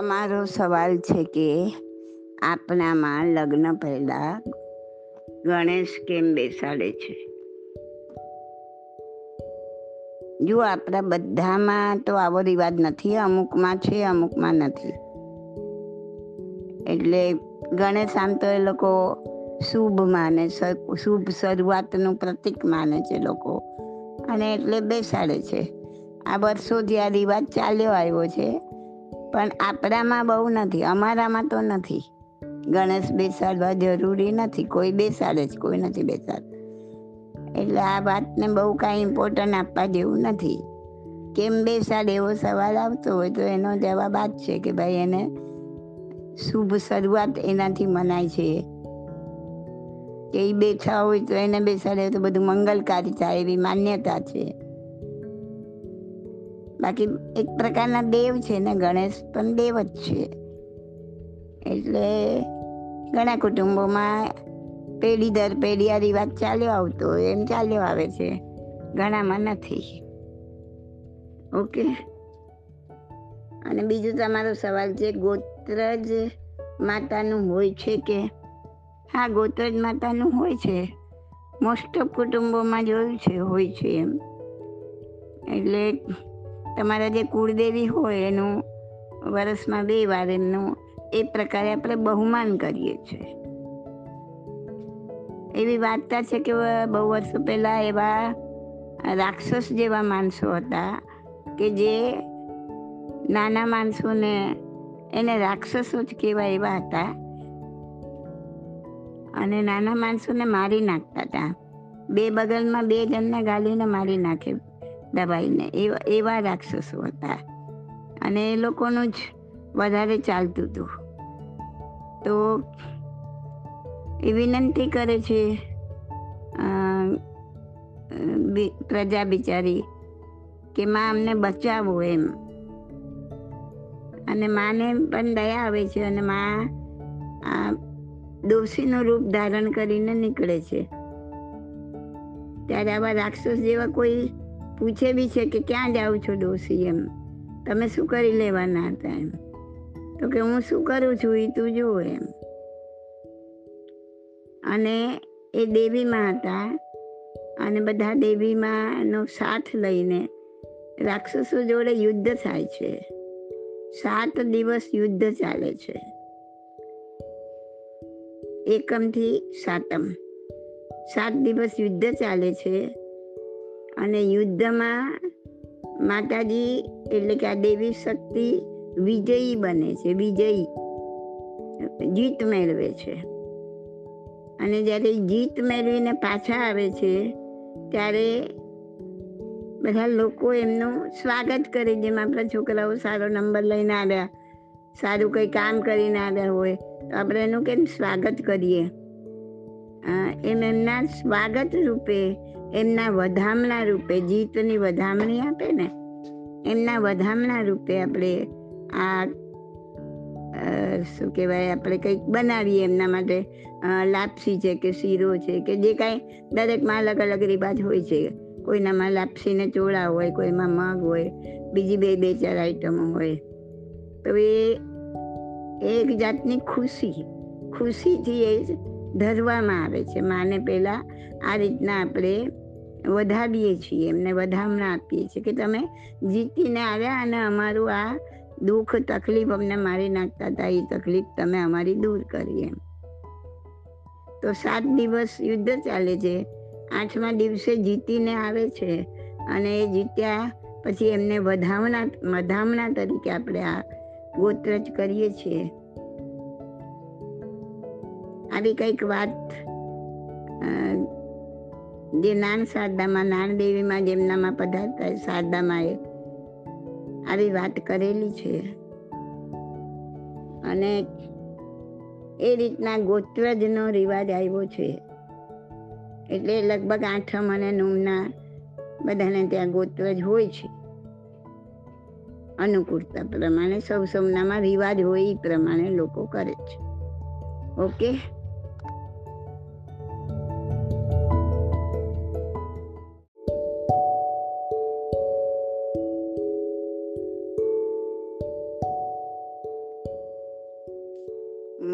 તમારો સવાલ છે કે આપણામાં લગ્ન પહેલા ગણેશ કેમ બેસાડે છે? જો આપણા બધામાં તો આવો રિવાજ નથી, અમુકમાં છે, અમુકમાં નથી. એટલે ગણેશ આમ તો એ લોકો શુભ માને શુભ શરૂઆતનું પ્રતિક માને છે લોકો. અને એટલે બેસાડે છે. આ વર્ષોથી આ રિવાજ ચાલ્યો આવ્યો છે. પણ આપણામાં બહુ નથી, અમારામાં તો નથી. ગણેશ બેસાડવા જરૂરી નથી, કોઈ બેસાડે જ, કોઈ નથી બેસાડ એટલે આ વાતને બહુ કાંઈ ઇમ્પોર્ટન્ટ આપવા જેવું નથી. કેમ બેસાડે એવો સવાલ આવતો હોય તો એનો જવાબ આ જ છે કે ભાઈ એને શુભ શરૂઆત એનાથી મનાય છે. કે એ બેઠા હોય તો એને બેસાડે તો બધું મંગલકારી થાય એવી માન્યતા છે. બાકી એક પ્રકારના દેવ છે ને ગણેશ પણ દેવ જ છે. એટલે ઘણા કુટુંબોમાં પેઢી દર પેઢી આ રિવાજ ચાલ્યો આવતો એમ ચાલ્યો આવે છે. ઘણામાં નથી. ઓકે. અને બીજું તમારો સવાલ છે, ગોત્રજ માતાનું હોય છે કે? હા, ગોત્રજ માતાનું હોય છે. મોસ્ટ ઓફ કુટુંબોમાં જોયું છે, હોય છે એમ. એટલે તમારા જે કુળદેવી હોય એનું વર્ષમાં બે વાર એમનું એ પ્રકારે આપણે બહુમાન કરીએ છીએ. એવી વાર્તા છે કે બહુ વર્ષો પહેલાં એવા રાક્ષસ જેવા માણસો હતા કે જે નાના માણસોને એને રાક્ષસો જ કહેવાય એવા હતા. અને નાના માણસોને મારી નાખતા હતા. બે બગલમાં બે જણને ગાલીને મારી નાખે. દબાઈને, એવા એવા રાક્ષસો હતા. અને એ લોકોનું જ વધારે ચાલતું હતું. તો એ વિનંતી કરે છે પ્રજા બિચારી કે માં અમને બચાવો એમ. અને માને પણ દયા આવે છે અને માં દોષીનું રૂપ ધારણ કરીને નીકળે છે. ત્યારે આવા રાક્ષસ જેવા કોઈ પૂછે બી છે કે ક્યાં જાઓ છો ડોસી એમ. તમે શું કરી લેવાના હતા એમ? તો કે હું શું કરું છું એ તું જુઓ એમ. અને એ દેવીમાં હતા અને બધા દેવીમાંનો સાથ લઈને રાક્ષસો જોડે યુદ્ધ થાય છે. સાત દિવસ યુદ્ધ ચાલે છે. એકમથી સાતમ. સાત દિવસ યુદ્ધ ચાલે છે. અને યુદ્ધમાં માતાજી, એટલે કે આ દેવી શક્તિ વિજયી બને છે, વિજયી. જીત મેળવે છે. અને જ્યારે જીત મેળવીને પાછા આવે છે, ત્યારે બધા લોકો એમનું સ્વાગત કરે, જેમ આપણા છોકરાઓ સારો નંબર લઈને આવ્યા, સારું કંઈ કામ કરીને આવ્યા હોય, તો આપણે એનું કેમ સ્વાગત કરીએ? એમ એમના સ્વાગત રૂપે એમના વધામણા રૂપે જીતની વધામણી આપે ને, એમના વધામણા રૂપે આપણે આ શું કહેવાય, આપણે કંઈક બનાવીએ એમના માટે લાપસી છે કે શીરો છે કે જે કાંઈ દરેકમાં અલગ અલગ રિવાજ હોય છે. કોઈનામાં લાપસીને ચોળા હોય, કોઈમાં મગ હોય, બીજી બે બે, ચાર આઈટમો હોય. તો એ એક જાતની ખુશી, ખુશીથી એ ધરવામાં આવે છે. માને પહેલાં આ રીતના આપણે વધાવીએ છીએ, એમને વધામણા આપીએ છીએ કે તમે જીતીને આવ્યા અને અમારું આ દુઃખ, તકલીફ અમને મારી નાખતા હતા, એ તકલીફ તમે અમારી દૂર કરી એમ. તો સાત દિવસ યુદ્ધ ચાલે છે. આઠમા દિવસે જીતીને આવે છે અને એ જીત્યા પછી એમને વધામણા વધામણા તરીકે આપણે આ ગોત્રજ કરીએ છીએ. આવી કંઈક વાત જે નાન શારદામાં નાન દેવીમાં જેમનામાં પધારતા શારદામાં આવી વાત કરેલી છે. અને એ રીતના ગોત્રજનો રિવાજ આવ્યો છે. એટલે લગભગ આઠમ અને નોમના બધાને ત્યાં ગોત્રજ હોય છે. અનુકૂળતા પ્રમાણે સૌ સૌનામાં રિવાજ હોય એ પ્રમાણે લોકો કરે છે. ઓકે?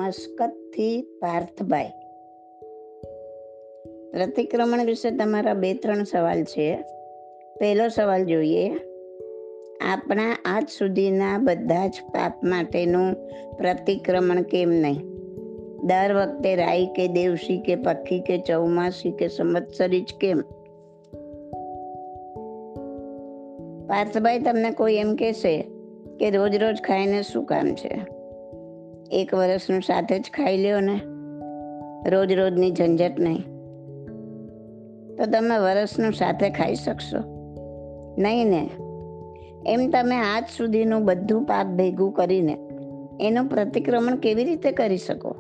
મસ્કતથી પાર્થભાઈ. પ્રતિક્રમણ વિશે તમારા બે ત્રણ સવાલ છે. પહેલો સવાલ જોઈએ. આપણા આજ સુધીના બધા જ પાપ માટેનું પ્રતિક્રમણ કેમ નહીં? દર વખતે રાઈ કે દેવસી કે પક્ષી કે ચૌમાસી કે સંવત્સરી જ કેમ? પાર્થભાઈ, તમને કોઈ એમ કહેશે કે રોજ રોજ ખાઈને શું કામ છે? એક વર્ષનું સાથે જ ખાઈ લ્યો ને. રોજ રોજની ઝંઝટ નહીં. તો તમે વર્ષનું સાથે ખાઈ શકશો. નહીં ને. એમ તમે આજ સુધીનું બધું પાપ ભેગું કરીને એનું પ્રતિક્રમણ કેવી રીતે કરી શકો?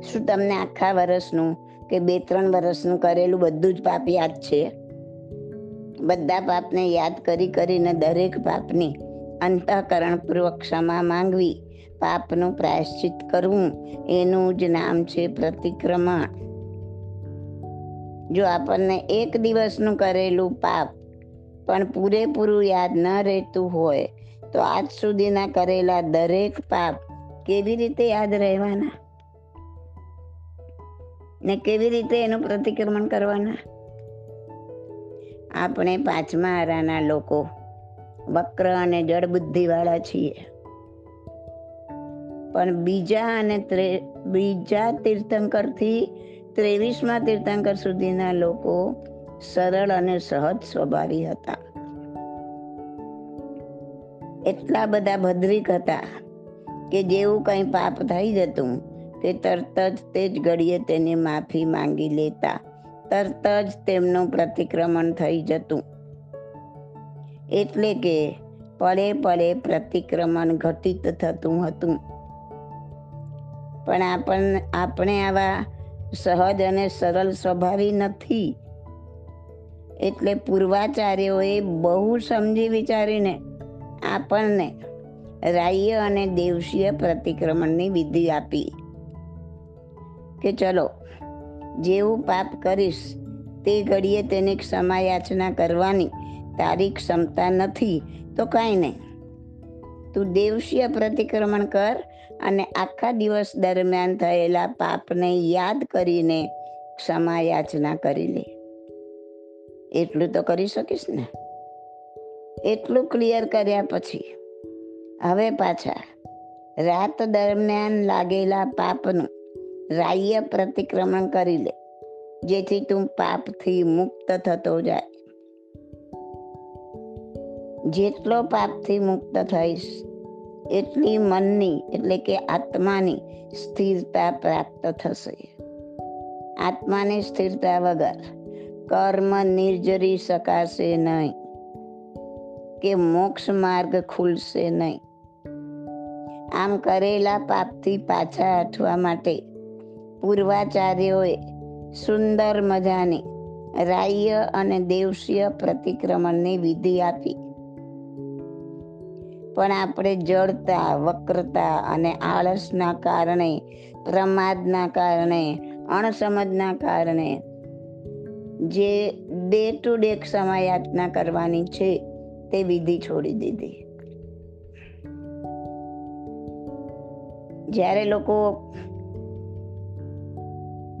શું તમને આખા વર્ષનું કે બે ત્રણ વર્ષનું કરેલું બધું જ પાપ યાદ છે? બધા પાપને યાદ કરી કરીને દરેક પાપની અંતઃકરણપૂર્વક ક્ષમા માંગવી, પાપનું પ્રાયશ્ચિત કરવું, એનું જ નામ છે પ્રતિક્રમણ. જો આપણને એક દિવસનું કરેલું પાપ પણ પૂરેપૂરું યાદ ન રહેતું હોય, તો આજ સુધીના કરેલા દરેક પાપ કેવી રીતે યાદ રહેવાના? ને કેવી રીતે એનું પ્રતિક્રમણ કરવાના? આપણે પાંચમા આરાના લોકો વક્ર અને જળ બુદ્ધિવાળા છીએ. પણ બીજા અને બીજા તીર્થંકરથી ત્રેવીસમાં તીર્થંકર સુધીના લોકો સરળ અને સહજ સ્વભાવી હતા. એટલા બધા ભદ્રિક હતા કે જેવું કંઈ પાપ થઈ જતું કે તરત જ તે જ ઘડીએ તેની માફી માંગી લેતા, તરત જ તેમનું પ્રતિક્રમણ થઈ જતું. એટલે કે પડે પળે પ્રતિક્રમણ ઘટિત થતું હતું. પણ આપણને આપણે આવા સહજ અને સરળ સ્વભાવી નથી. એટલે પૂર્વાચાર્યોએ બહુ સમજી વિચારીને આપણને રાય અને દેવસીય પ્રતિક્રમણની વિધિ આપી. કે ચલો, જેવું પાપ કરીશ, તે ઘડીએ તેને ક્ષમાયાચના કરવાની તારી ક્ષમતા નથી, તો કાંઈ નહીં. તું દેવશીય પ્રતિક્રમણ કર અને આખા દિવસ દરમિયાન થયેલા પાપને યાદ કરીને ક્ષમાયાચના કરી લે. એટલું તો કરી શકીશ ને? એટલું ક્લિયર કર્યા પછી, હવે પાછા રાત દરમિયાન લાગેલા પાપનું રાહ્ય પ્રતિક્રમણ કરી લે, જેથી તું પાપથી મુક્ત થતો જાય. જેટલો પાપથી મુક્ત થઈશ, એટલી મનની, એટલે કે આત્માની સ્થિરતા પ્રાપ્ત થશે. આત્માની સ્થિરતા વગર કર્મ નિર્જરી શકાશે નહીં કે મોક્ષ માર્ગ ખુલશે નહીં. આમ કરેલા પાપથી પાછા હટવા માટે પૂર્વાચાર્યોએ સુંદર મજાની રાહ્ય અને દેવસીય પ્રતિક્રમણની વિધિ આપી. પણ આપણે જડતા વક્રતા અને આળસના કારણે, પ્રમાદના કારણે, અણસમજના કારણે જે ડે ટુ ડે ક્ષમાયાચના કરવાની છે તે વિધિ છોડી દીધી. જ્યારે લોકો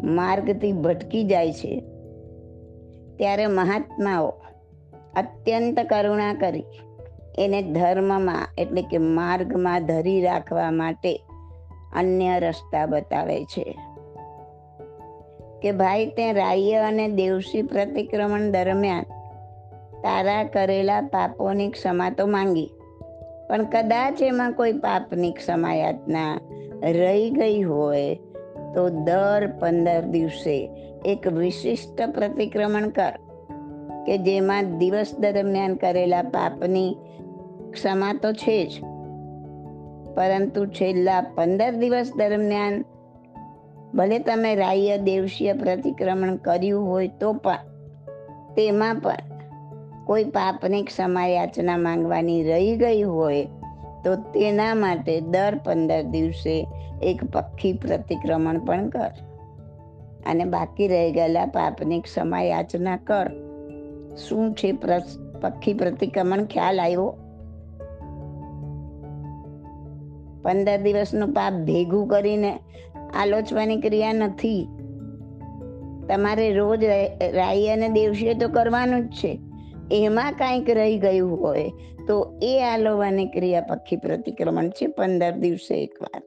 માર્ગથી ભટકી જાય છે, ત્યારે મહાત્માઓ અત્યંત કરુણા કરી એને ધર્મમાં, એટલે કે માર્ગમાં ધરી રાખવા માટે અન્ય રસ્તા બતાવે છે. કે ભાઈ, તે રાય અને દેવસી પ્રતિક્રમણ દરમિયાન તારા કરેલા પાપોની ક્ષમા તો માંગી, પણ કદાચ એમાં કોઈ પાપની ક્ષમા યાતના રહી ગઈ હોય તો દર પંદર દિવસે એક વિશિષ્ટ પ્રતિક્રમણ કર, કે જેમાં દિવસ દરમિયાન કરેલા પાપની ક્ષમા તો છે જ. પરંતુ છેલ્લા પંદર દિવસ દરમિયાન, ભલે તમે રાહ્ય દેવશીય પ્રતિક્રમણ કર્યું હોય તો પણ, તેમાં પણ કોઈ પાપની ક્ષમા યાચના માંગવાની રહી ગઈ હોય, તો તેના માટે દર પંદર દિવસે એક પક્ષી પ્રતિક્રમણ પણ કર. અને બાકી રહી ગયેલા પાપની ક્ષમા યાચના કર. શું છે પક્ષી પ્રતિક્રમણ? ખ્યાલ આવ્યો? પંદર દિવસનું પાપ ભેગું કરીને આલોચવાની ક્રિયા નથી. તમારે રોજ રાઈ અને દેવશીએ તો કરવાનું જ છે. એમાં કાંઈક રહી ગયું હોય તો એ આલોવાની ક્રિયા પક્ષી પ્રતિક્રમણ છે પંદર દિવસે એકવાર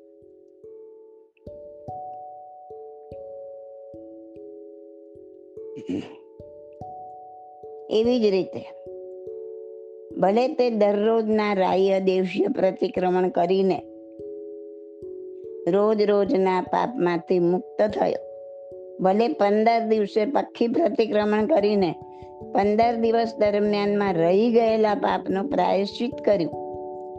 એવી જ રીતે ભલે તે દરરોજના રાય દેવશીય પ્રતિક્રમણ કરીને રોજ રોજના પાપમાંથી મુક્ત થયો. ભલે પંદર દિવસે પક્ષી પ્રતિક્રમણ કરીને પંદર દિવસ દરમિયાનમાં રહી ગયેલા પાપનું પ્રાયશ્ચિત કર્યું.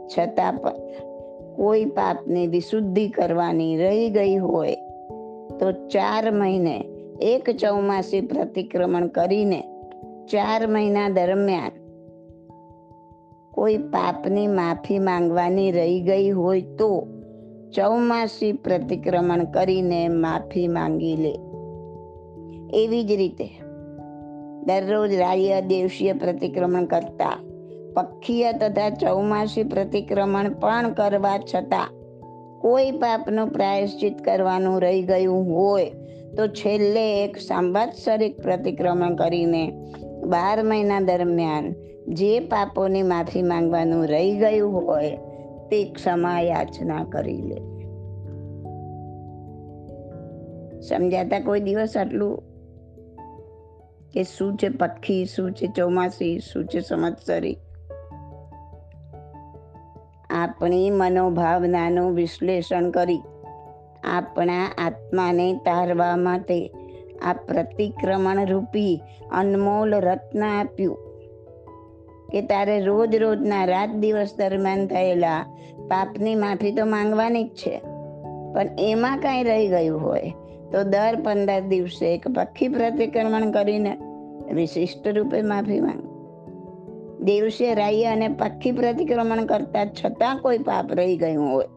છતાં પણ કોઈ પાપની વિશુદ્ધિ કરવાની રહી ગઈ હોય તો ચાર મહિને એક ચૌમાસી પ્રતિક્રમણ કરીને ચાર મહિના દરમિયાન કોઈ પાપની માફી માંગવાની રહી ગઈ હોય તો ચૌમાસી પ્રતિક્રમણ કરીને માફી માંગી લે. એવી જ રીતે દરરોજ રાય દેવસીય પ્રતિક્રમણ કરતા, પક્ષીય તથા ચૌમાસી પ્રતિક્રમણ પણ કરવા છતાં કોઈ પાપનું પ્રાયશ્ચિત કરવાનું રહી ગયું હોય તો છેલ્લે એક સંવત્સરિક પ્રતિક્રમણ કરીને બાર મહિના દરમિયાન જે પાપોની માફી માંગવાનું રહી ગયું હોય તે ક્ષમા યાચના કરી લે. સમજાતા કોઈ દિવસ આટલું કે શું છે પક્ષી શું છે ચોમાસી, શું છે સંવત્સરી આપણી મનોભાવનાનું વિશ્લેષણ કરી આપણા આત્માને તારવા માટે આ પ્રતિક્રમણ રૂપી અનમોલ રત્ન આપ્યું. કે તારે રોજ રોજના રાત દિવસ દરમિયાન થયેલા પાપની માફી તો માંગવાની જ છે. પણ એમાં કાંઈ રહી ગયું હોય તો દર પંદર દિવસે એક પક્ષી પ્રતિક્રમણ કરીને વિશિષ્ટ રૂપે માફી માંગ. દિવસે રાઈ અને પક્ષી પ્રતિક્રમણ કરતા છતાં કોઈ પાપ રહી ગયું હોય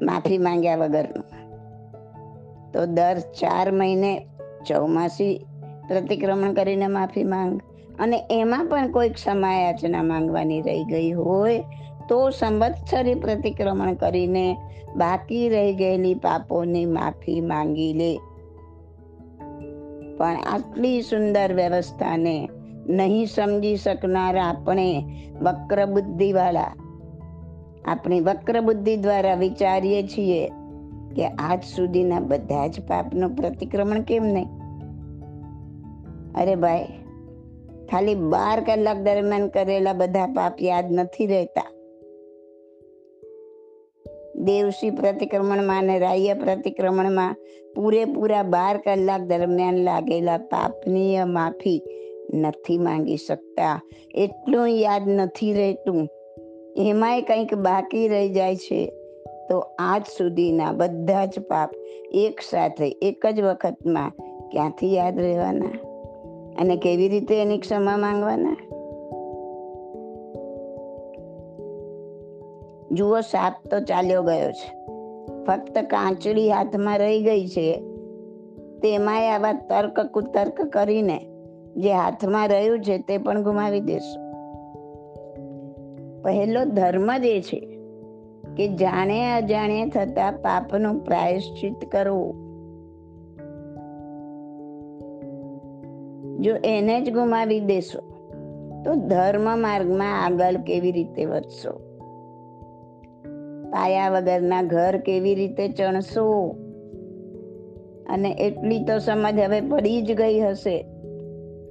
માફી માંગ્યા વગરનું. તો દર ચાર મહિને ચોમાસી પ્રતિક્રમણ કરીને માફી માંગ. અને એમાં પણ કોઈ ક્ષમાયાચના માંગવાની રહી ગઈ હોય, તો સંવત્સરી પ્રતિક્રમણ કરીને બાકી રહી ગયેલી પાપોની માફી માંગી લે. પણ આટલી સુંદર વ્યવસ્થાને નહીં સમજી શકનાર આપણે વક્ર બુદ્ધિવાળા આપણી વક્ર બુદ્ધિ દ્વારા વિચારીએ છીએ કે આજ સુધીના બધા જ પાપનું પ્રતિક્રમણ કેમ નહીં? અરે ભાઈ ખાલી બાર કલાક દરમિયાન કરેલા બધા પાપ યાદ નથી રહેતા. દેવસી પ્રતિક્રમણમાં અને રાહ્ય પ્રતિક્રમણમાં પૂરેપૂરા બાર કલાક દરમિયાન લાગેલા પાપની માફી નથી માંગી શકતા. એટલું યાદ નથી રહેતું. એમાંય કંઈક બાકી રહી જાય છે. તો આજ સુધીના બધા જ પાપ એક સાથે એક જ વખતમાં ક્યાંથી યાદ રહેવાના? અને કેવી રીતે એની ક્ષમા માંગવાના? જુઓ, સાપ તો ચાલ્યો ગયો છે. ફક્ત કાંચડી હાથમાં રહી ગઈ છે. તેમાંય આવા તર્ક કુતર્ક કરીને જે હાથમાં રહ્યું છે તે પણ ગુમાવી દેશો. પહેલો ધર્મ જ એ છે કે જાણે અજાણે થતા પાપનું પ્રાયશ્ચિત કરવું. જો એને જ ગુમાવી દેશો, તો ધર્મ માર્ગમાં આગળ કેવી રીતે વધશો? પાયા વગરના ઘર કેવી રીતે ચણશો? અને એટલી તો સમજ હવે પડી જ ગઈ હશે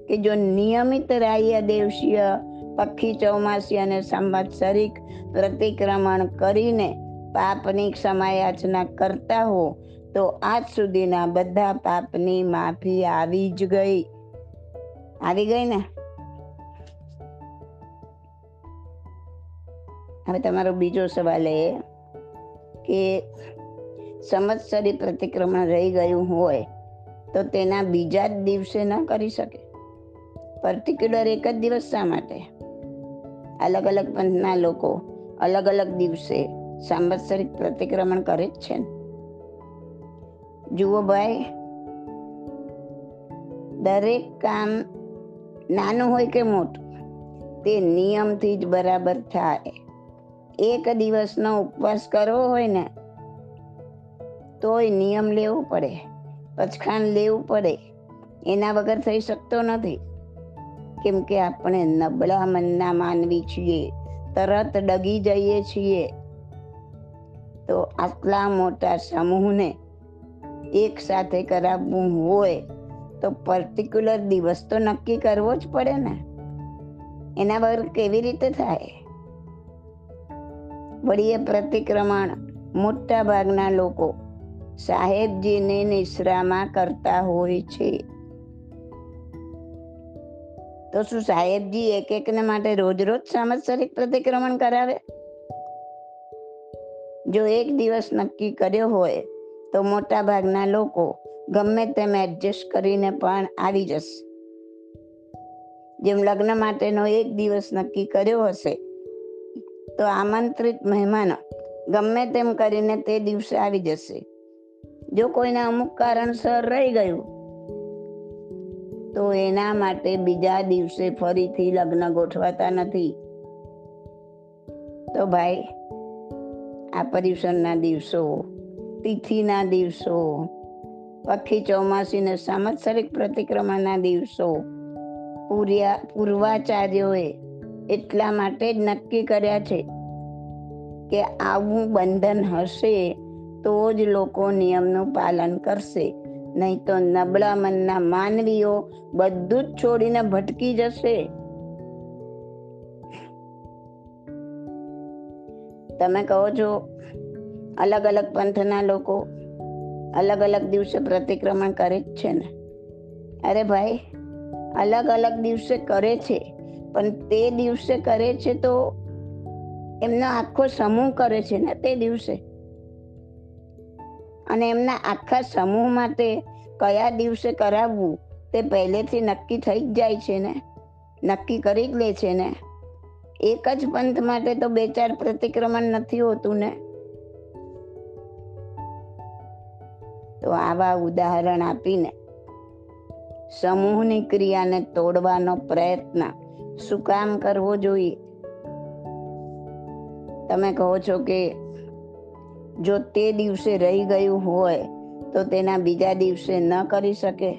કે જો નિયમિત રાય દેવશીય, પક્ષી ચોમાસી અને સંવત્સરિક પ્રતિક્રમણ કરીને પાપની ક્ષમાયાચના કરતા હો, તો આજ સુધીના બધા પાપની માફી આવી જ ગઈ. આવી ગઈ ને? હવે તમારો બીજો સવાલ એ કે સંવત્સરી પ્રતિક્રમણ રહી ગયું હોય તો તેના બીજા જ દિવસે ન કરી શકે. પર્ટિક્યુલર એક જ દિવસ શા માટે? અલગ અલગ પંથના લોકો અલગ અલગ દિવસે સંવત્સરિક પ્રતિક્રમણ કરે જ છે જુઓ ભાઈ, દરેક કામ નાનું હોય કે મોટું, તે નિયમથી જ બરાબર થાય. એક દિવસનો ઉપવાસ કરવો હોય ને, તોય નિયમ લેવો પડે, પચખાણ લેવું પડે. એના વગર થઈ શકતો નથી. કેમ કે આપણે નબળા મનના માનવી છીએ, તરત ડગી જઈએ છીએ. તો આટલા મોટા સમૂહને એક સાથે કરાવવું હોય તો પર્ટિક્યુલર દિવસ તો નક્કી કરવો જ પડે ને. એના વગર કેવી રીતે થાય? વળી પ્રતિક્રમણ મોટા ભાગના લોકો સાહેબજીને નિશ્રામાં કરતા હોય છે. તો શું સાહેબજી એક એકને માટે રોજ રોજ સામત્સરિક પ્રતિક્રમણ કરાવે? જો એક દિવસ નક્કી કર્યો હોય તો મોટા ભાગના લોકો ગમે તેમ એડજસ્ટ કરીને પણ આવી જશે. જેમ લગ્ન માટેનો એક દિવસ નક્કી કર્યો હશે, તો આમંત્રિત મહેમાનો ગમે તેમ કરીને તે દિવસે આવી જશે. જો કોઈને અમુક કારણસર રહી ગયું, તો એના માટે બીજા દિવસે ફરીથી લગ્ન ગોઠવાતા નથી. તો ભાઈ, આ પર્યુષણના દિવસો, તિથિના દિવસો પક્ષી ચોમાસીને સંવત્સરિક પ્રતિક્રમણના દિવસો. પૂર્યા, પૂર્વાચાર્યોએ એટલા માટે જ નક્કી કર્યા છે કે આવું બંધન હશે તો જ લોકો નિયમનું પાલન કરશે. નહીં તો નબળા મનના માનવીઓ બધું જ છોડીને ભટકી જશે. તમે કહો છો અલગ અલગ પંથના લોકો અલગ અલગ દિવસે પ્રતિક્રમણ કરે જ છે ને. અરે ભાઈ, અલગ અલગ દિવસે કરે છે, પણ તે દિવસે કરે છે તો એમનો આખો સમૂહ કરે છે ને તે દિવસે. અને એમના આખા સમૂહ માટે કયા દિવસે કરાવવું તે પહેલેથી નક્કી થઈ જ જાય છે ને, નક્કી કરી જ લે છે ને. એક જ પંથ માટે તો બે ચાર પ્રતિક્રમણ નથી હોતું ને. તો આવા ઉદાહરણ આપીને સમૂહની ક્રિયાને તોડવાનો પ્રયત્ન. શું કામ કરવો જોઈએ? તમે કહો છો કે જો તે દિવસે રહી ગયું હોય તો તેના બીજા દિવસે ન કરી શકે?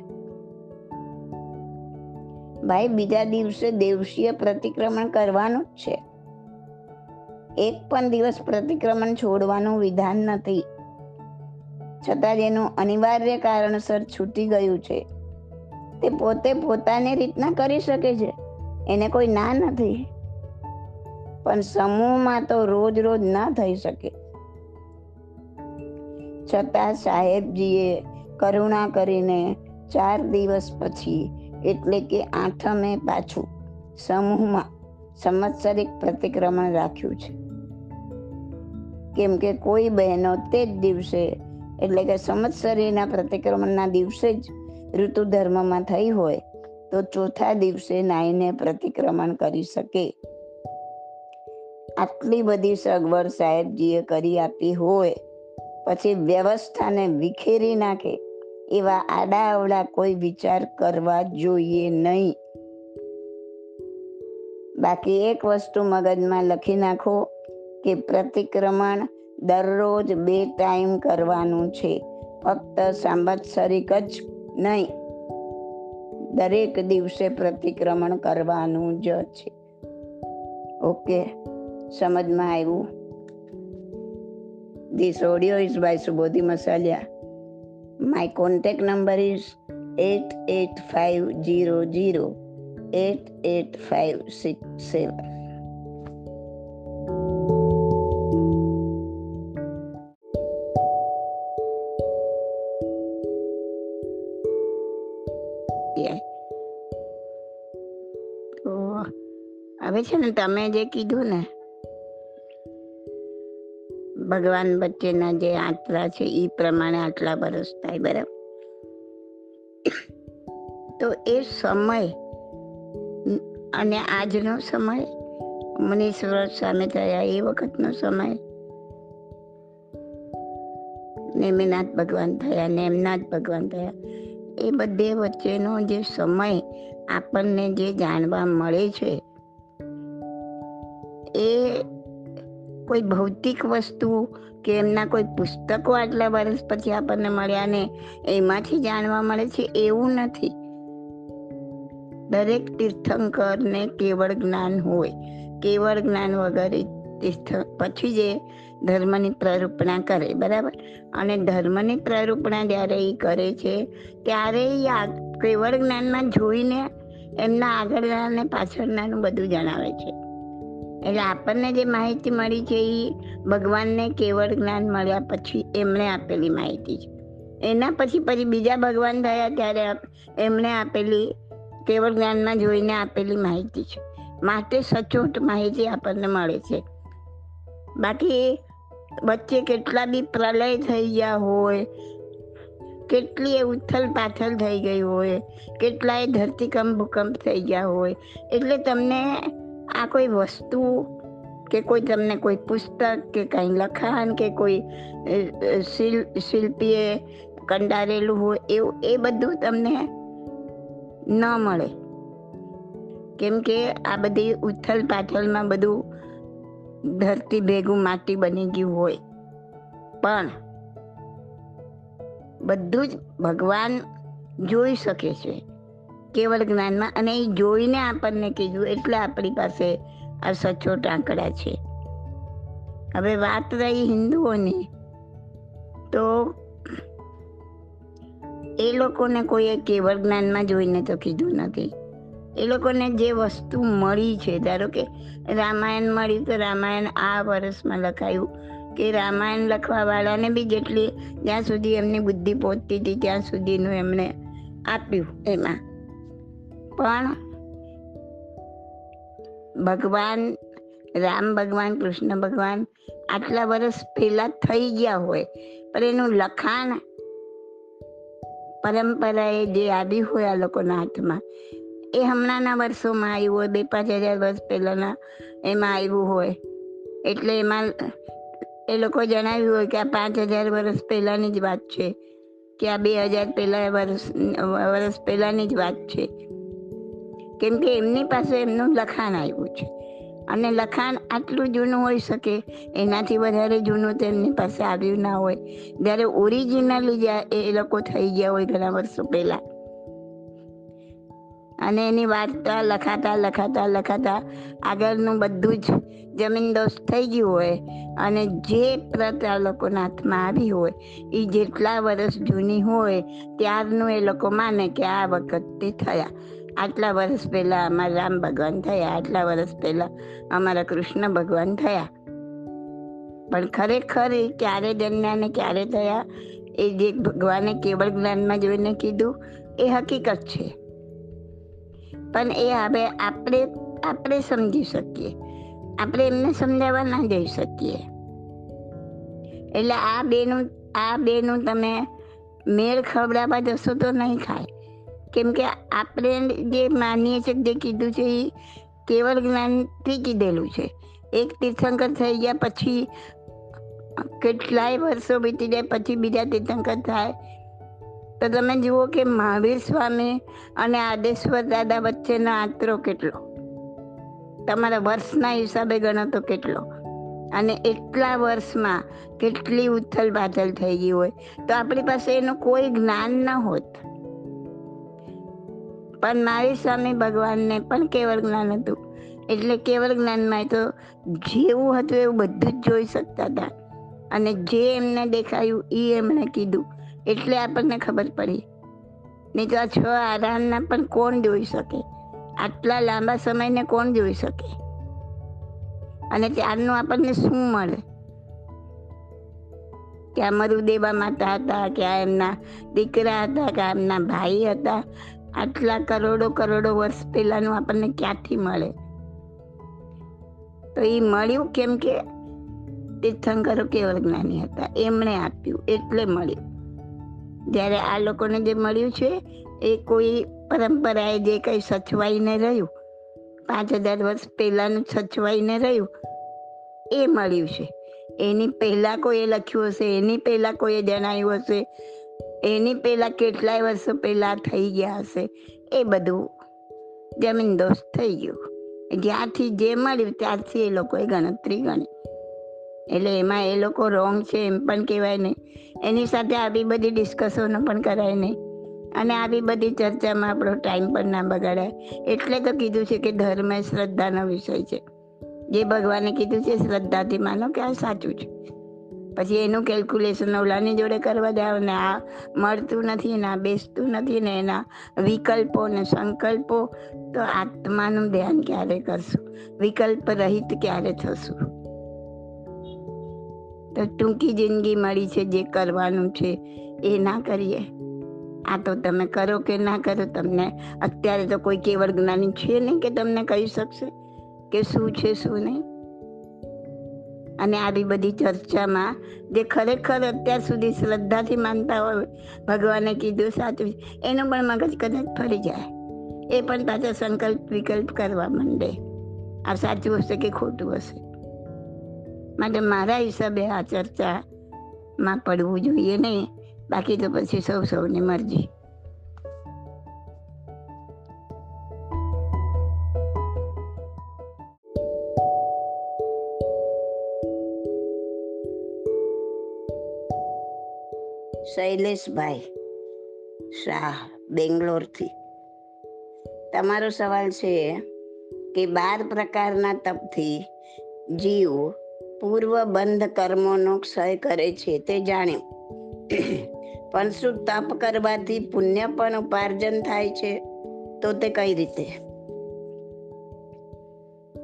ભાઈ, બીજા દિવસે દેવશીય પ્રતિક્રમણ કરવાનું જ છે. એક પણ દિવસ પ્રતિક્રમણ છોડવાનું વિધાન નથી. છતાં જેનું અનિવાર્ય કારણસર છૂટી ગયું છે. તે પોતે પોતાની રીતના કરી શકે છે. એને કોઈ ના નથી. પણ સમૂહમાં તો રોજ રોજ ના થઈ શકે. છતાં સાહેબજીએ કરુણા કરીને ચાર દિવસ પછી, એટલે કે આઠમે પાછું સમૂહમાં સંવત્સરિક પ્રતિક્રમણ રાખ્યું છે. કેમ કે કોઈ બહેનો તે જ દિવસે એટલે કે સંવત્સરીના પ્રતિક્રમણના દિવસે જ ઋતુ ધર્મમાં થઈ હોય, તો ચોથા દિવસે નાઈને પ્રતિક્રમણ કરી શકે. આટલી બધી સગવડ સાહેબજીએ કરી આપી હોય, પછી વ્યવસ્થાને વિખેરી નાખે, એવા આડા અવડા કોઈ વિચાર કરવા જોઈએ નહીં. બાકી એક વસ્તુ મગજમાં લખી નાખો કે પ્રતિક્રમણ દરરોજ બે ટાઈમ કરવાનું છે ફક્ત સાંવત્સરિક જ નહીં, દરેક દિવસે પ્રતિક્રમણ કરવાનું જ છે ઓકે, સમજમાં આવ્યું This audio is by Subodhi Masalia. My contact number is 88500 88567. છે ને, તમે જે કીધું ને, ભગવાન વચ્ચેના જે આંતરા છે એ પ્રમાણે આટલા વર્ષ થાય, બરાબર? તો એ સમય, અને આજનો સમય મનીશ્વર સામે થયા એ વખતનો સમય નેમિનાથ ભગવાન થયા નેમનાથ ભગવાન થયા, એ બધે વચ્ચેનો જે સમય આપણને જે જાણવા મળે છે કોઈ ભૌતિક વસ્તુ કે એમના કોઈ પુસ્તકો આટલા વર્ષ પછી આપણને મળ્યા ને એમાંથી જાણવા મળે છે એવું નથી. દરેક તીર્થંકરને કેવળ જ્ઞાન હોય, કેવળ જ્ઞાન વગર તીર્થ પછી જે ધર્મની પ્રરૂપણા કરે, બરાબર? અને ધર્મની પ્રરૂપણા જ્યારે એ કરે છે, ત્યારે એ આ કેવળ જ્ઞાનમાં જોઈને એમના આગળના અને પાછળનાનું બધું જણાવે છે. એટલે આપણને જે માહિતી મળી છે એ ભગવાનને કેવળ જ્ઞાન મળ્યા પછી એમણે આપેલી માહિતી છે. એના પછી પછી બીજા ભગવાન થયા ત્યારે એમણે આપેલી કેવળ જ્ઞાનમાં જોઈને આપેલી માહિતી છે. માટે સચોટ માહિતી આપણને મળે છે. બાકી વચ્ચે કેટલા બી પ્રલય થઈ ગયા હોય, કેટલી ઉથલ પાથલ થઈ ગઈ હોય, કેટલાય ધરતીકંપ ભૂકંપ થઈ ગયા હોય, એટલે તમને આ કોઈ વસ્તુ કે કોઈ તમને કોઈ પુસ્તક કે કંઈ લખાણ કે કોઈ શિલ શિલ્પીએ કંડારેલું હોય એવું એ બધું તમને ન મળે કેમ કે આ બધી ઉથલ પાથલમાં બધું ધરતી ભેગું માટી બની ગયું હોય પણ બધું જ ભગવાન જોઈ શકે છે કેવળ જ્ઞાનમાં અને એ જોઈને આપણને કીધું એટલે આપણી પાસે આ સચોટ આંકડા છે. હવે વાત રહી હિન્દુઓની, તો એ લોકોને કોઈએ કેવળ જ્ઞાનમાં જોઈને તો કીધું નથી. એ લોકોને જે વસ્તુ મળી છે, ધારો કે રામાયણ મળ્યું તો રામાયણ આ વર્ષમાં લખાયું કે રામાયણ લખવાવાળાને બી જેટલી જ્યાં સુધી એમની બુદ્ધિ પહોંચતી હતી ત્યાં સુધીનું એમણે આપ્યું એમાં. પણ ભગવાન, રામ ભગવાન, કૃષ્ણ ભગવાન આટલા વર્ષ પહેલાં થઈ ગયા હોય. પણ એનું લખાણ પરંપરાએ જે આવી હોય આ લોકોના હાથમાં, એ હમણાંના વર્ષોમાં આવ્યું હોય, બે પાંચ હજાર વર્ષ પહેલાંના એમાં આવ્યું હોય. એટલે એમાં એ લોકો જણાવ્યું હોય કે આ પાંચ હજાર વર્ષ પહેલાંની જ વાત છે, કે આ બે હજાર પહેલાં વર્ષ વર્ષ પહેલાંની જ વાત છે. કેમ કે એમની પાસે એમનું લખાણ આવ્યું છે. અને લખાણ આટલું જૂનું હોઈ શકે, એનાથી વધારે જૂનું તો એમની પાસે આવ્યું ના હોય. જ્યારે ઓરિજિનલી જ એ લોકો થઈ ગયા હોય ઘણા વર્ષો પહેલાં. અને એની વાર્તા લખાતા લખાતા લખાતા આગળનું બધું જ જમીનદોસ્ત થઈ ગયું હોય. અને જે પ્રત આ લોકોના હાથમાં આવી હોય એ જેટલા વર્ષ જૂની હોય, ત્યારનું એ લોકો માને કે આ વખતે થયા. આટલા વર્ષ પહેલાં અમારા રામ ભગવાન થયા, આટલા વર્ષ પહેલાં અમારા કૃષ્ણ ભગવાન થયા. પણ ખરેખર એ ક્યારે જન્મ્યા ને ક્યારે થયા, એ જે ભગવાને કેવળ જ્ઞાનમાં જોઈને કીધું, એ હકીકત છે. પણ એ હવે આપણે આપણે સમજી શકીએ. આપણે એમને સમજાવવા ના જઈ શકીએ. એટલે આ બેનું આ બેનું તમે મેળ ખવડાવવા જશો તો નહીં ખાય. કેમ કે આપણે જે માનીએ છીએ, જે કીધું છે એ કેવળ જ્ઞાનથી કીધેલું છે. એક તીર્થંકર થઈ ગયા પછી કેટલાય વર્ષો વીતી જાય, પછી બીજા તીર્થંકર થાય. તો તમે જુઓ કે મહાવીર સ્વામી અને આદેશ્વર દાદા વચ્ચેનો આંતરો કેટલો? તમારા વર્ષના હિસાબે ગણો તો કેટલો? અને એટલા વર્ષમાં કેટલી ઉથલ પાથલ થઈ ગઈ હોય. તો આપણી પાસે એનું કોઈ જ્ઞાન ન હોત. પણ મારી સ્વામી ભગવાનને પણ કેવળ જ્ઞાન હતું. એટલે કેવળ જ્ઞાનમાં તો જેવું હતું એવું બધું જ જોઈ શકતા હતા. અને જે એમને દેખાયું એ એમણે કીધું. એટલે આપણને ખબર પડી. નહીં તો આ છ આરામના પણ કોણ જોઈ શકે? આટલા લાંબા સમયને કોણ જોઈ શકે? અને ત્યારનું આપણને શું મળે? કે આ મરુદેવા માતા હતા, કે આ એમના દીકરા હતા, કે એમના ભાઈ હતા? આટલા કરોડો કરોડો વર્ષ પહેલાંનું આપણને ક્યાંથી મળે? તો એ મળ્યું કેમ કે તીર્થંકરો કેવળ જ્ઞાની હતા. એમણે આપ્યું, એટલે મળ્યું. જ્યારે આ લોકોને જે મળ્યું છે, એ કોઈ પરંપરાએ જે કંઈ સચવાઈને રહ્યું, પાંચ હજાર વર્ષ પહેલાંનું સચવાઈને રહ્યું, એ મળ્યું છે. એની પહેલાં કોઈએ લખ્યું હશે, એની પહેલાં કોઈએ જણાવ્યું હશે એની પહેલાં કેટલાય વર્ષો પહેલાં થઈ ગયા હશે. એ બધું જમીન દોસ્ત થઈ ગયું. જ્યાંથી જે મળ્યું ત્યારથી એ લોકોએ ગણતરી ગણી. એટલે એમાં એ લોકો રોંગ છે એમ પણ કહેવાય નહીં. એની સાથે આવી બધી ડિસ્કશનો પણ કરાય નહીં. અને આવી બધી ચર્ચામાં આપણો ટાઈમ પણ ના બગાડાય. એટલે તો કીધું છે કે ધર્મ એ શ્રદ્ધાનો વિષય છે. જે ભગવાને કીધું છે શ્રદ્ધાથી માનો કે આ સાચું છે. પછી એનું કેલ્ક્યુલેશન ઓલાની જોડે કરવા જાવ ને આ મળતું નથી ને આ બેસતું નથી ને એના વિકલ્પો ને સંકલ્પો, તો આત્માનું ધ્યાન ક્યારે કરશું? વિકલ્પ રહિત ક્યારે થશું? તો ટૂંકી જિંદગી મળી છે જે કરવાનું છે એ ના કરીએ. આ તો તમે કરો કે ના કરો તમને અત્યારે તો કોઈ કેવળ જ્ઞાની છે નહીં કે તમને કહી શકશે કે શું છે, શું નહીં? અને આવી બધી ચર્ચામાં જે ખરેખર અત્યાર સુધી શ્રદ્ધાથી માનતા હોય, ભગવાને કીધું સાચું એનું પણ મગજ કદાચ ફરી જાય. એ પણ પાછા સંકલ્પ વિકલ્પ કરવા માંડે. આ સાચું હશે કે ખોટું હશે? માટે મારા હિસાબે આ ચર્ચામાં પડવું જોઈએ નહીં. બાકી તો પછી સૌ સૌની મરજી. શૈલેષભાઈ શાહ, બેંગ્લોરથી. તમારો સવાલ છે કે બાર પ્રકારના તપથી જીવ પૂર્વ બંધ કર્મોનો ક્ષય કરે છે તે જાણ્યું. પણ શું તપ કરવાથી પુણ્ય પણ ઉપાર્જન થાય છે? તો તે કઈ રીતે?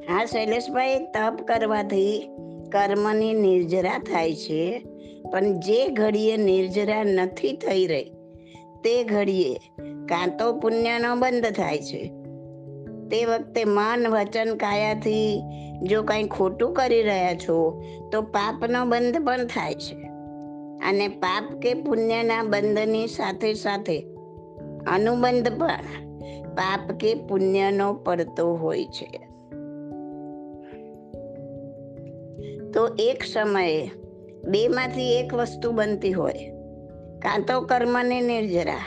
હા, શૈલેષભાઈ, તપ કરવાથી કર્મની નિર્જરા થાય છે. પણ જે ઘડીએ નિર્જરા નથી થઈ રહી, તે ઘડીએ કાં તો પુણ્યનો બંધ થાય છે. તે વખતે મન વચન કાયાથી જો કંઈ ખોટું કરી રહ્યા છો, તો પાપનો બંધ પણ થાય છે. અને પાપ કે પુણ્યના બંધની સાથે સાથે અનુબંધ પણ પાપ કે પુણ્યનો પડતો હોય છે. તો એક સમયે બેમાંથી એક વસ્તુ બનતી હોય. કાં તો કર્મને નિર્જરા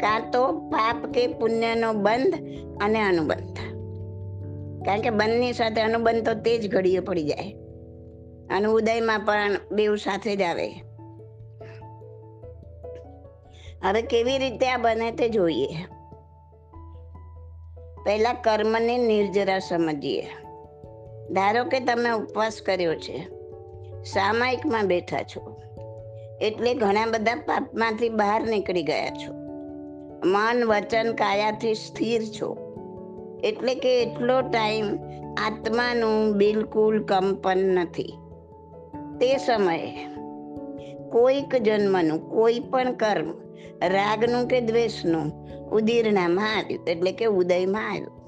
કાં તો પાપ કે પુણ્યનો બંધ અને અનુબંધ. કારણ કે બંધની સાથે અનુબંધ તો તે જ ઘડીએ પડી જાય. અને ઉદયમાં પણ બેવ સાથે જ આવે. હવે કેવી રીતે આ બને તે જોઈએ. પહેલા કર્મને નિર્જરા સમજીએ. ધારો કે તમે ઉપવાસ કર્યો છે. સામાયિકમાં બેઠા છો? એટલે ઘણા બધા પાપમાંથી બહાર નીકળી ગયા છો. મન, વચન કાયાથી સ્થિર છો. એટલે કે એટલો ટાઈમ આત્માનું બિલકુલ કંપન નથી. તે સમયે કોઈક જન્મનું, કોઈ પણ કર્મ, રાગનું કે દ્વેષનું ઉદીરણામાં આવ્યું, એટલે કે ઉદયમાં આવ્યું.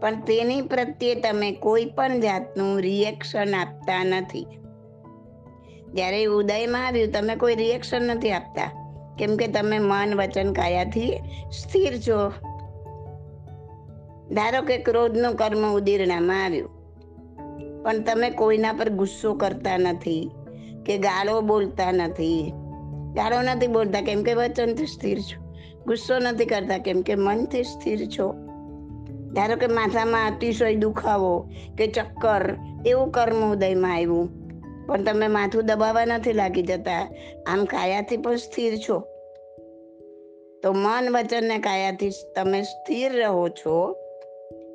પણ તેની પ્રત્યે તમે કોઈ પણ જાતનું રિએક્શન આપતા નથી. જ્યારે ઉદયમાં આવ્યું, તમે કોઈ રિએક્શન નથી આપતા. કેમ કે તમે મન, વચન, કાયાથી સ્થિર છો. ધારો કે ક્રોધનું કર્મ ઉદીરણામાં આવ્યું. પણ તમે કોઈના પર ગુસ્સો કરતા નથી કે ગાળો બોલતા નથી. ગાળો નથી બોલતા, કેમ કે વચનથી સ્થિર છો. ગુસ્સો નથી કરતા, કેમ કે મનથી સ્થિર છો. ધારો કે માથામાં અતિશય દુખાવો કે ચક્કર, એવું કર્મ ઉદયમાં આવ્યું. પણ તમે માથું દબાવવા નથી લાગી જતા. આમ કાયાથી પણ સ્થિર છો. તો મન વચન ને કાયાથી તમે સ્થિર રહો છો.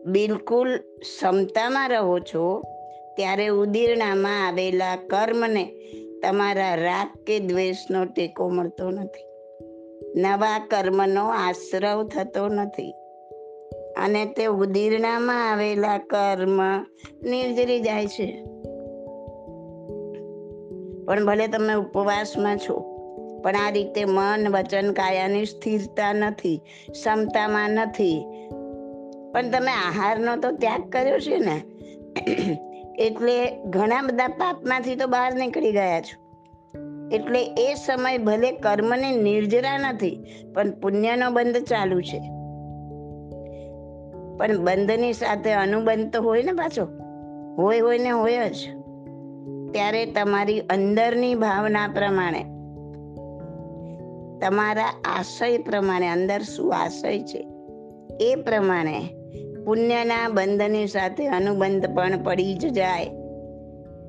બિલકુલ ક્ષમતામાં રહો છો. ત્યારે ઉદીરણામાં આવેલા કર્મને તમારા રાગ કે દ્વેષનો ટેકો મળતો નથી. નવા કર્મનો આશ્રવ થતો નથી. અને તે ઉદીરણામાં આવેલા કર્મ નિર્જરી જાય છે. પણ ભલે તમે ઉપવાસમાં છો, પણ આ રીતે મન, વચન, કાયાની સ્થિરતા નથી, ક્ષમતામાં નથી. પણ તમે આહારનો તો ત્યાગ કર્યો છે ને? એટલે ઘણા બધા પાપમાંથી તો બહાર નીકળી ગયા છો. એટલે એ સમય ભલે કર્મની નિર્જરા નથી, પણ પુણ્યનો બંધ ચાલુ છે. પણ બંધની સાથે અનુબંધ તો હોય ને પાછો. હોય હોય ને હોય જ. ત્યારે તમારી અંદરની ભાવના પ્રમાણે, તમારા આશય પ્રમાણે, અંદર શું આશય છે, એ પ્રમાણે પુણ્યના બંધની સાથે અનુબંધ પણ પડી જ જાય.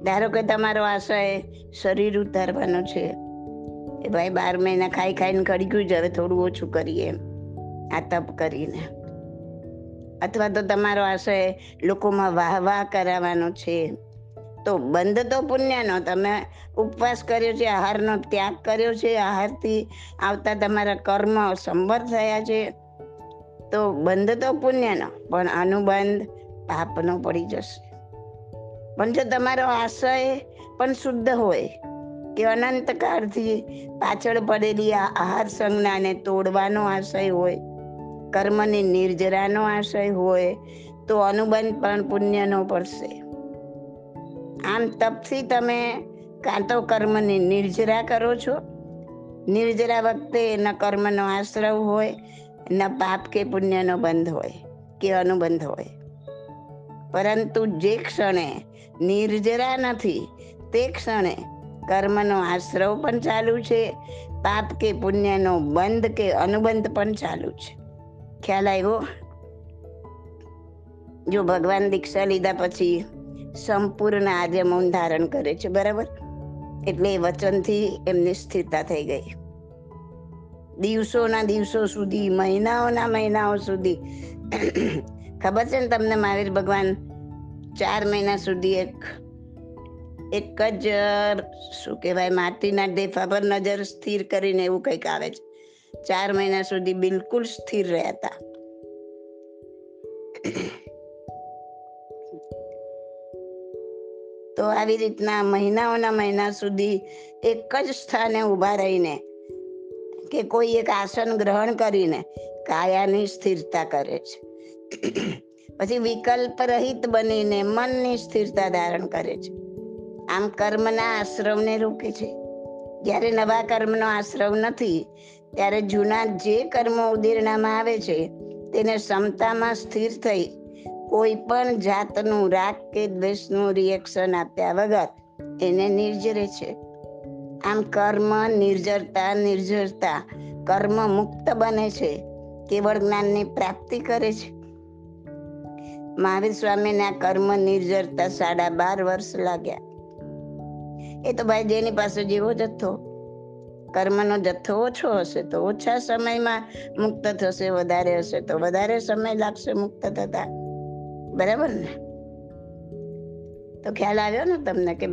ધારો કે તમારો આશય શરીર ઉતારવાનો છે એ ભાઈ બાર મહિના ખાઈ ખાઈને કરી ગયું જ, હવે થોડું ઓછું કરીએ આ તપ કરીને. અથવા તો તમારો આશય લોકોમાં વાહ વાહ કરાવવાનો છે. તો બંધ તો પુણ્યનો, તમે ઉપવાસ કર્યો છે, આહારનો ત્યાગ કર્યો છે, આહારથી આવતા તમારા કર્મ સંબર થયા છે. તો બંધ તો પુણ્યનો, પણ અનુબંધ પાપનો પડી જશે. પણ જો તમારો આશય પણ શુદ્ધ હોય, કે અનંત કાળથી પાછળ પડેલી આ આહાર સંજ્ઞાને તોડવાનો આશય હોય કર્મની નિર્જરાનો આશય હોય તો અનુબંધ પણ પુણ્યનો પડશે. આમ તપથી તમે કાં તો કર્મની નિર્જરા કરો છો? નિર્જરા વખતે ન કર્મનો આશ્રવ હોય, ન પાપ કે પુણ્યનો બંધ હોય, કે અનુબંધ હોય. પરંતુ જે ક્ષણે નિર્જરા નથી, તે ક્ષણે કર્મનો આશ્રવ પણ ચાલુ છે, પાપ કે પુણ્યનો બંધ કે અનુબંધ પણ ચાલુ છે. ખ્યાલ આવ્યો? જો ભગવાન દીક્ષા લીધા પછી સંપૂર્ણ આજે મૌન ધારણ કરે છે, બરાબર? એટલે એ વચનથી એમની સ્થિરતા થઈ ગઈ. દિવસોના દિવસો સુધી, મહિનાઓના મહિનાઓ સુધી. ખબર છે ને તમને મહાવીર ભગવાન? ચાર મહિના સુધી એક એક જ, શું કહેવાય, માટીના ડેફા પર નજર સ્થિર કરીને એવું કંઈક આવે છે. ચાર મહિના સુધી બિલકુલ સ્થિર રહ્યા હતા તો આવી રીતના મહિનાઓના મહિના સુધી એક જ સ્થાને ઊભા રહીને કે કોઈ એક આસન ગ્રહણ કરીને કાયાની સ્થિરતા કરે છે. પછી વિકલ્પ રહિત બનીને મનની સ્થિરતા ધારણ કરે છે. આમ કર્મના આશ્રમને રોકે છે. જ્યારે નવા કર્મનો આશ્રવ નથી, ત્યારે જૂના જે કર્મો ઉદીરણામાં આવે છે, તેને ક્ષમતામાં સ્થિર થઈ કોઈ પણ જાતનું રાગ કે દ્વેષનું રિએક્શન આપ્યા વગર એને નિર્જરે છે. આમ કર્મ નિર્જરતા નિર્જરતા કર્મ મુક્ત બને છે, કેવળ જ્ઞાનની પ્રાપ્તિ કરે છે. મહાવીર સ્વામીના કર્મ નિર્જરતા સાડા બાર વર્ષ લાગ્યા. એ તો ભાઈ જેની પાસે જેવો જથ્થો. કર્મનો જથ્થો ઓછો હશે તો ઓછા સમયમાં મુક્ત થશે, વધારે હશે તો વધારે સમય લાગશે મુક્ત થતા. બરાબર ને? તો ખ્યાલ આવ્યો ને તમને કે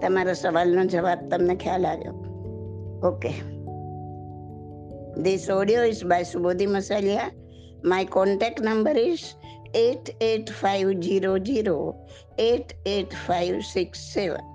તમારા સવાલનો જવાબ તમને ખ્યાલ આવ્યો? Okay. This audio is by Subodhi Masalia. My contact number is 88500 88567.